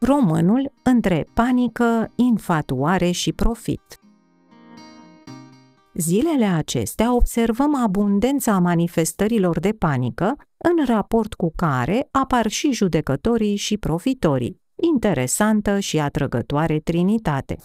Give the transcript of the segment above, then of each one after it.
Românul între panică, infatuare și profit. Zilele acestea observăm abundența manifestărilor de panică, în raport cu care apar și judecătorii și profitorii, interesantă și atrăgătoare trinitate.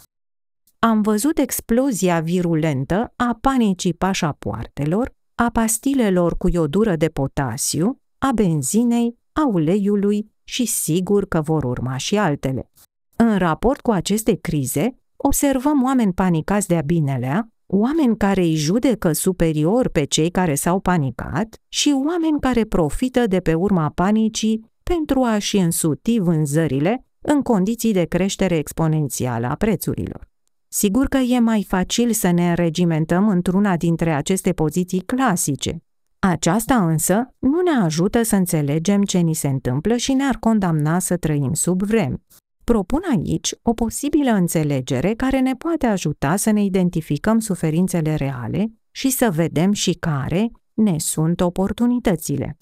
Am văzut explozia virulentă a panicii pașapoartelor, a pastilelor cu iodură de potasiu, a benzinei, a uleiului și sigur că vor urma și altele. În raport cu aceste crize, observăm oameni panicați de-a binelea, oameni care îi judecă superior pe cei care s-au panicat și oameni care profită de pe urma panicii pentru a-și însuti vânzările în condiții de creștere exponențială a prețurilor. Sigur că e mai facil să ne înregimentăm într-una dintre aceste poziții clasice. Aceasta însă nu ne ajută să înțelegem ce ni se întâmplă și ne-ar condamna să trăim sub vrem. Propun aici o posibilă înțelegere care ne poate ajuta să ne identificăm suferințele reale și să vedem și care ne sunt oportunitățile.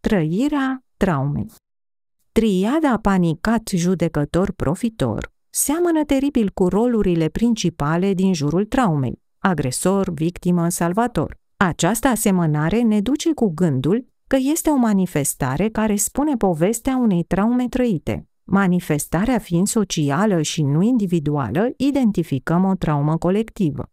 Trăirea traumei Triada panicat judecător profitor seamănă teribil cu rolurile principale din jurul traumei, agresor, victimă, salvator. Această asemănare ne duce cu gândul că este o manifestare care spune povestea unei traume trăite. Manifestarea fiind socială și nu individuală, identificăm o traumă colectivă.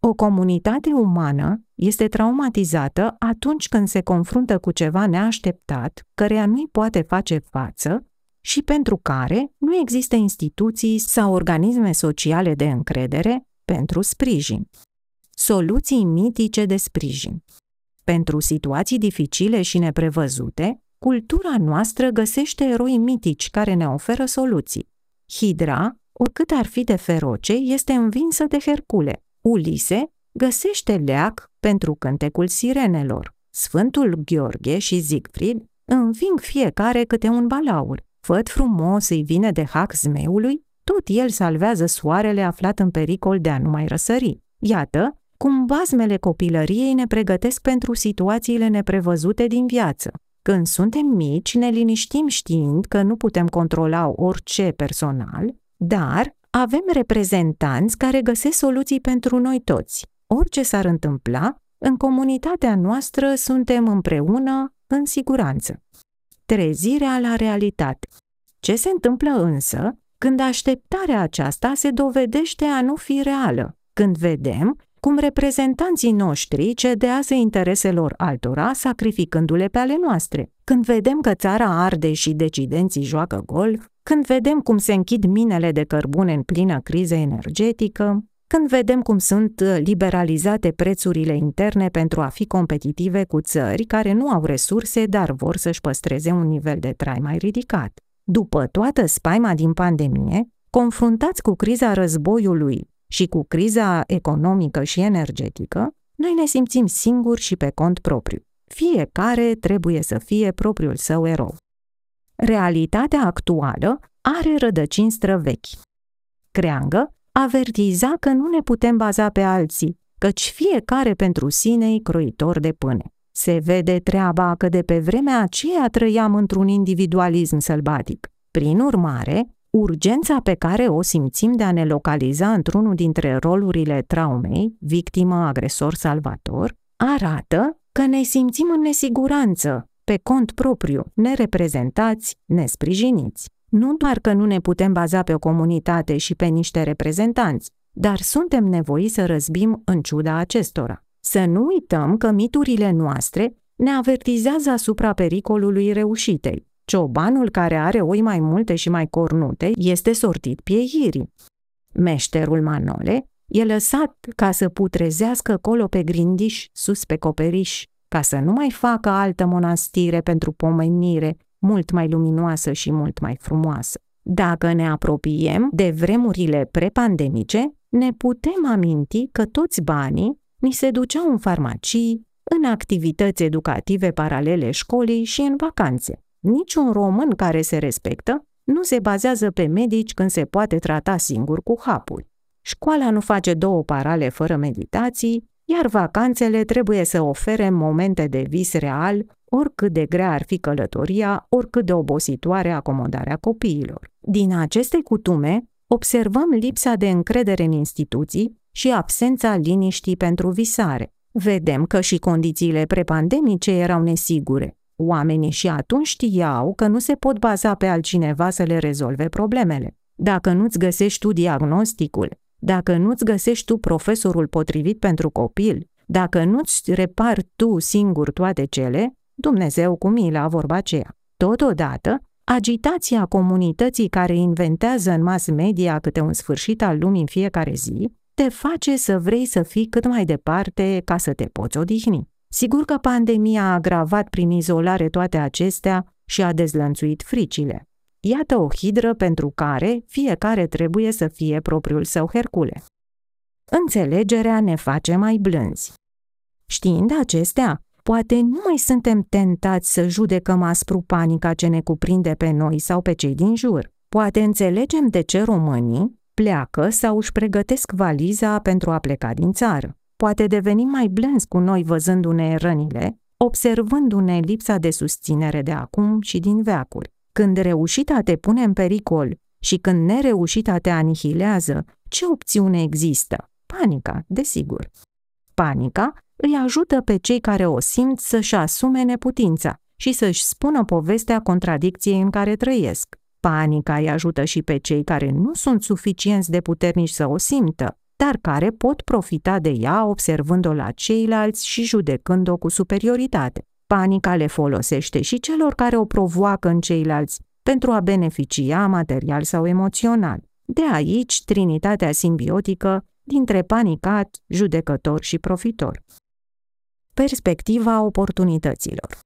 O comunitate umană este traumatizată atunci când se confruntă cu ceva neașteptat, căreia nu-i poate face față și pentru care nu există instituții sau organisme sociale de încredere pentru sprijin. Soluții mitice de sprijin. Pentru situații dificile și neprevăzute, cultura noastră găsește eroi mitici care ne oferă soluții. Hidra, oricât ar fi de feroce, este învinsă de Hercule. Ulise găsește leac pentru cântecul sirenelor. Sfântul Gheorghe și Siegfried înving fiecare câte un balaur. Făt frumos îi vine de hac zmeului, tot el salvează soarele aflat în pericol de a nu mai răsări. Iată cum bazmele copilăriei ne pregătesc pentru situațiile neprevăzute din viață. Când suntem mici, ne liniștim știind că nu putem controla orice personal, dar avem reprezentanți care găsesc soluții pentru noi toți. Orice s-ar întâmpla, în comunitatea noastră suntem împreună în siguranță. Trezirea la realitate. Ce se întâmplă însă când așteptarea aceasta se dovedește a nu fi reală, când vedem cum reprezentanții noștri cedează intereselor altora, sacrificându-le pe ale noastre. Când vedem că țara arde și decidenții joacă golf, când vedem cum se închid minele de cărbune în plină criză energetică, când vedem cum sunt liberalizate prețurile interne pentru a fi competitive cu țări care nu au resurse, dar vor să-și păstreze un nivel de trai mai ridicat. După toată spaima din pandemie, confruntați cu criza războiului și cu criza economică și energetică, noi ne simțim singuri și pe cont propriu. Fiecare trebuie să fie propriul său erou. Realitatea actuală are rădăcini străvechi. Creangă avertiza că nu ne putem baza pe alții, căci fiecare pentru sine e croitor de pâne. Se vede treaba că de pe vremea aceea trăiam într-un individualism sălbatic. Prin urmare, urgența pe care o simțim de a ne localiza într-unul dintre rolurile traumei, victimă, agresor, salvator, arată că ne simțim în nesiguranță, pe cont propriu, nereprezentați, nesprijiniți. Nu doar că nu ne putem baza pe o comunitate și pe niște reprezentanți, dar suntem nevoiți să răzbim în ciuda acestora. Să nu uităm că miturile noastre ne avertizează asupra pericolului reușitei. Ciobanul care are oi mai multe și mai cornute este sortit pieirii. Meșterul Manole e lăsat ca să putrezească colo pe grindiș, sus pe coperiș, ca să nu mai facă altă monastire pentru pomenire, mult mai luminoasă și mult mai frumoasă. Dacă ne apropiem de vremurile prepandemice, ne putem aminti că toți banii ni se duceau în farmacii, în activități educative paralele școlii și în vacanțe. Niciun român care se respectă nu se bazează pe medici când se poate trata singur cu hapuri. Școala nu face două parale fără meditații, iar vacanțele trebuie să ofere momente de vis real oricât de grea ar fi călătoria, oricât de obositoare acomodarea copiilor. Din aceste cutume, observăm lipsa de încredere în instituții și absența liniștii pentru visare. Vedem că și condițiile prepandemice erau nesigure. Oamenii și atunci știau că nu se pot baza pe altcineva să le rezolve problemele. Dacă nu-ți găsești tu diagnosticul, dacă nu-ți găsești tu profesorul potrivit pentru copil, dacă nu-ți repari tu singur toate cele, Dumnezeu cu mila vorba aceea. Totodată, agitația comunității care inventează în mass media câte un sfârșit al lumii în fiecare zi, te face să vrei să fii cât mai departe ca să te poți odihni. Sigur că pandemia a agravat prin izolare toate acestea și a dezlănțuit fricile. Iată o hidră pentru care fiecare trebuie să fie propriul său Hercule. Înțelegerea ne face mai blânzi. Știind acestea, poate nu mai suntem tentați să judecăm aspru panica ce ne cuprinde pe noi sau pe cei din jur. Poate înțelegem de ce românii pleacă sau își pregătesc valiza pentru a pleca din țară. Poate devenim mai blânzi cu noi văzându-ne rănile, observându-ne lipsa de susținere de acum și din veacuri. Când reușita te pune în pericol și când nereușita te anihilează, ce opțiune există? Panica, desigur. Panica îi ajută pe cei care o simt să-și asume neputința și să-și spună povestea contradicției în care trăiesc. Panica îi ajută și pe cei care nu sunt suficienți de puternici să o simtă, dar care pot profita de ea observând-o la ceilalți și judecând-o cu superioritate. Panica le folosește și celor care o provoacă în ceilalți pentru a beneficia material sau emoțional. De aici trinitatea simbiotică dintre panicat, judecător și profitor. Perspectiva oportunităților.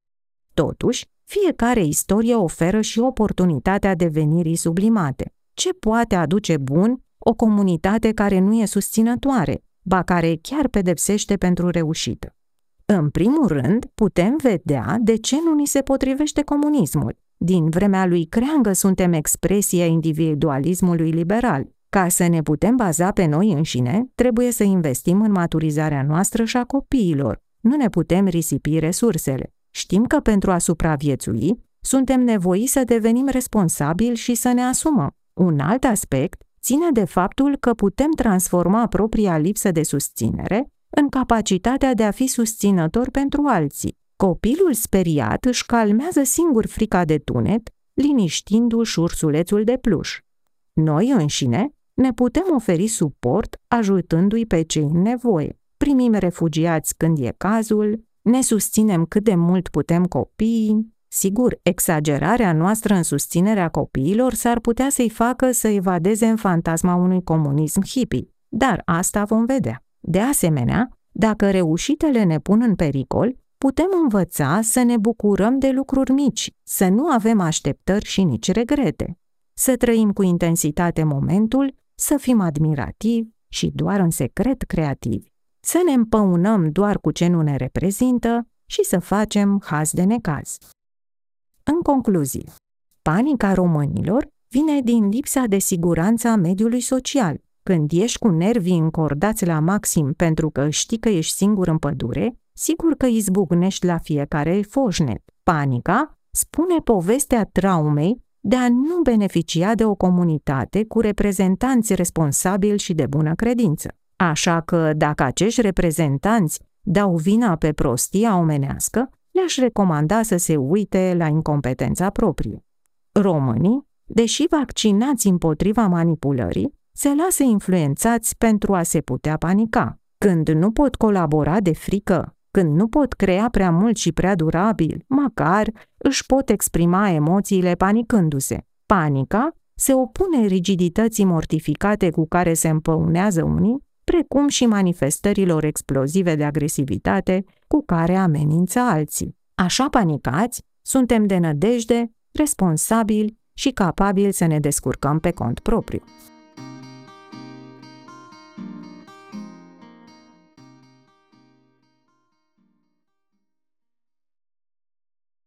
Totuși, fiecare istorie oferă și oportunitatea devenirii sublimate. Ce poate aduce bun o comunitate care nu e susținătoare, ba care chiar pedepsește pentru reușită? În primul rând, putem vedea de ce nu ni se potrivește comunismul. Din vremea lui Creangă suntem expresia individualismului liberal. Ca să ne putem baza pe noi înșine, trebuie să investim în maturizarea noastră și a copiilor. Nu ne putem risipi resursele. Știm că pentru a supraviețui, suntem nevoiți să devenim responsabili și să ne asumăm. Un alt aspect ține de faptul că putem transforma propria lipsă de susținere în capacitatea de a fi susținător pentru alții. Copilul speriat își calmează singur frica de tunet, liniștindu-și ursulețul de pluș. Noi înșine ne putem oferi suport ajutându-i pe cei în nevoie. Primim refugiați când e cazul, ne susținem cât de mult putem copiii. Sigur, exagerarea noastră în susținerea copiilor s-ar putea să-i facă să evadeze în fantasma unui comunism hippie, dar asta vom vedea. De asemenea, dacă reușitele ne pun în pericol, putem învăța să ne bucurăm de lucruri mici, să nu avem așteptări și nici regrete, să trăim cu intensitate momentul, să fim admirativi și doar în secret creativi, să ne împăunăm doar cu ce nu ne reprezintă și să facem haz de necaz. În concluzie, panica românilor vine din lipsa de siguranță a mediului social, când ești cu nervii încordați la maxim pentru că știi că ești singur în pădure, sigur că izbucnești la fiecare foșnet. Panica spune povestea traumei de a nu beneficia de o comunitate cu reprezentanți responsabili și de bună credință. Așa că, dacă acești reprezentanți dau vina pe prostia omenească, le-aș recomanda să se uite la incompetența proprie. Românii, deși vaccinați împotriva manipulării, se lasă influențați pentru a se putea panica. Când nu pot colabora de frică, când nu pot crea prea mult și prea durabil, măcar își pot exprima emoțiile panicându-se. Panica se opune rigidității mortificate cu care se împăunează unii, precum și manifestărilor explozive de agresivitate cu care amenință alții. Așa panicați, suntem de nădejde, responsabili și capabili să ne descurcăm pe cont propriu.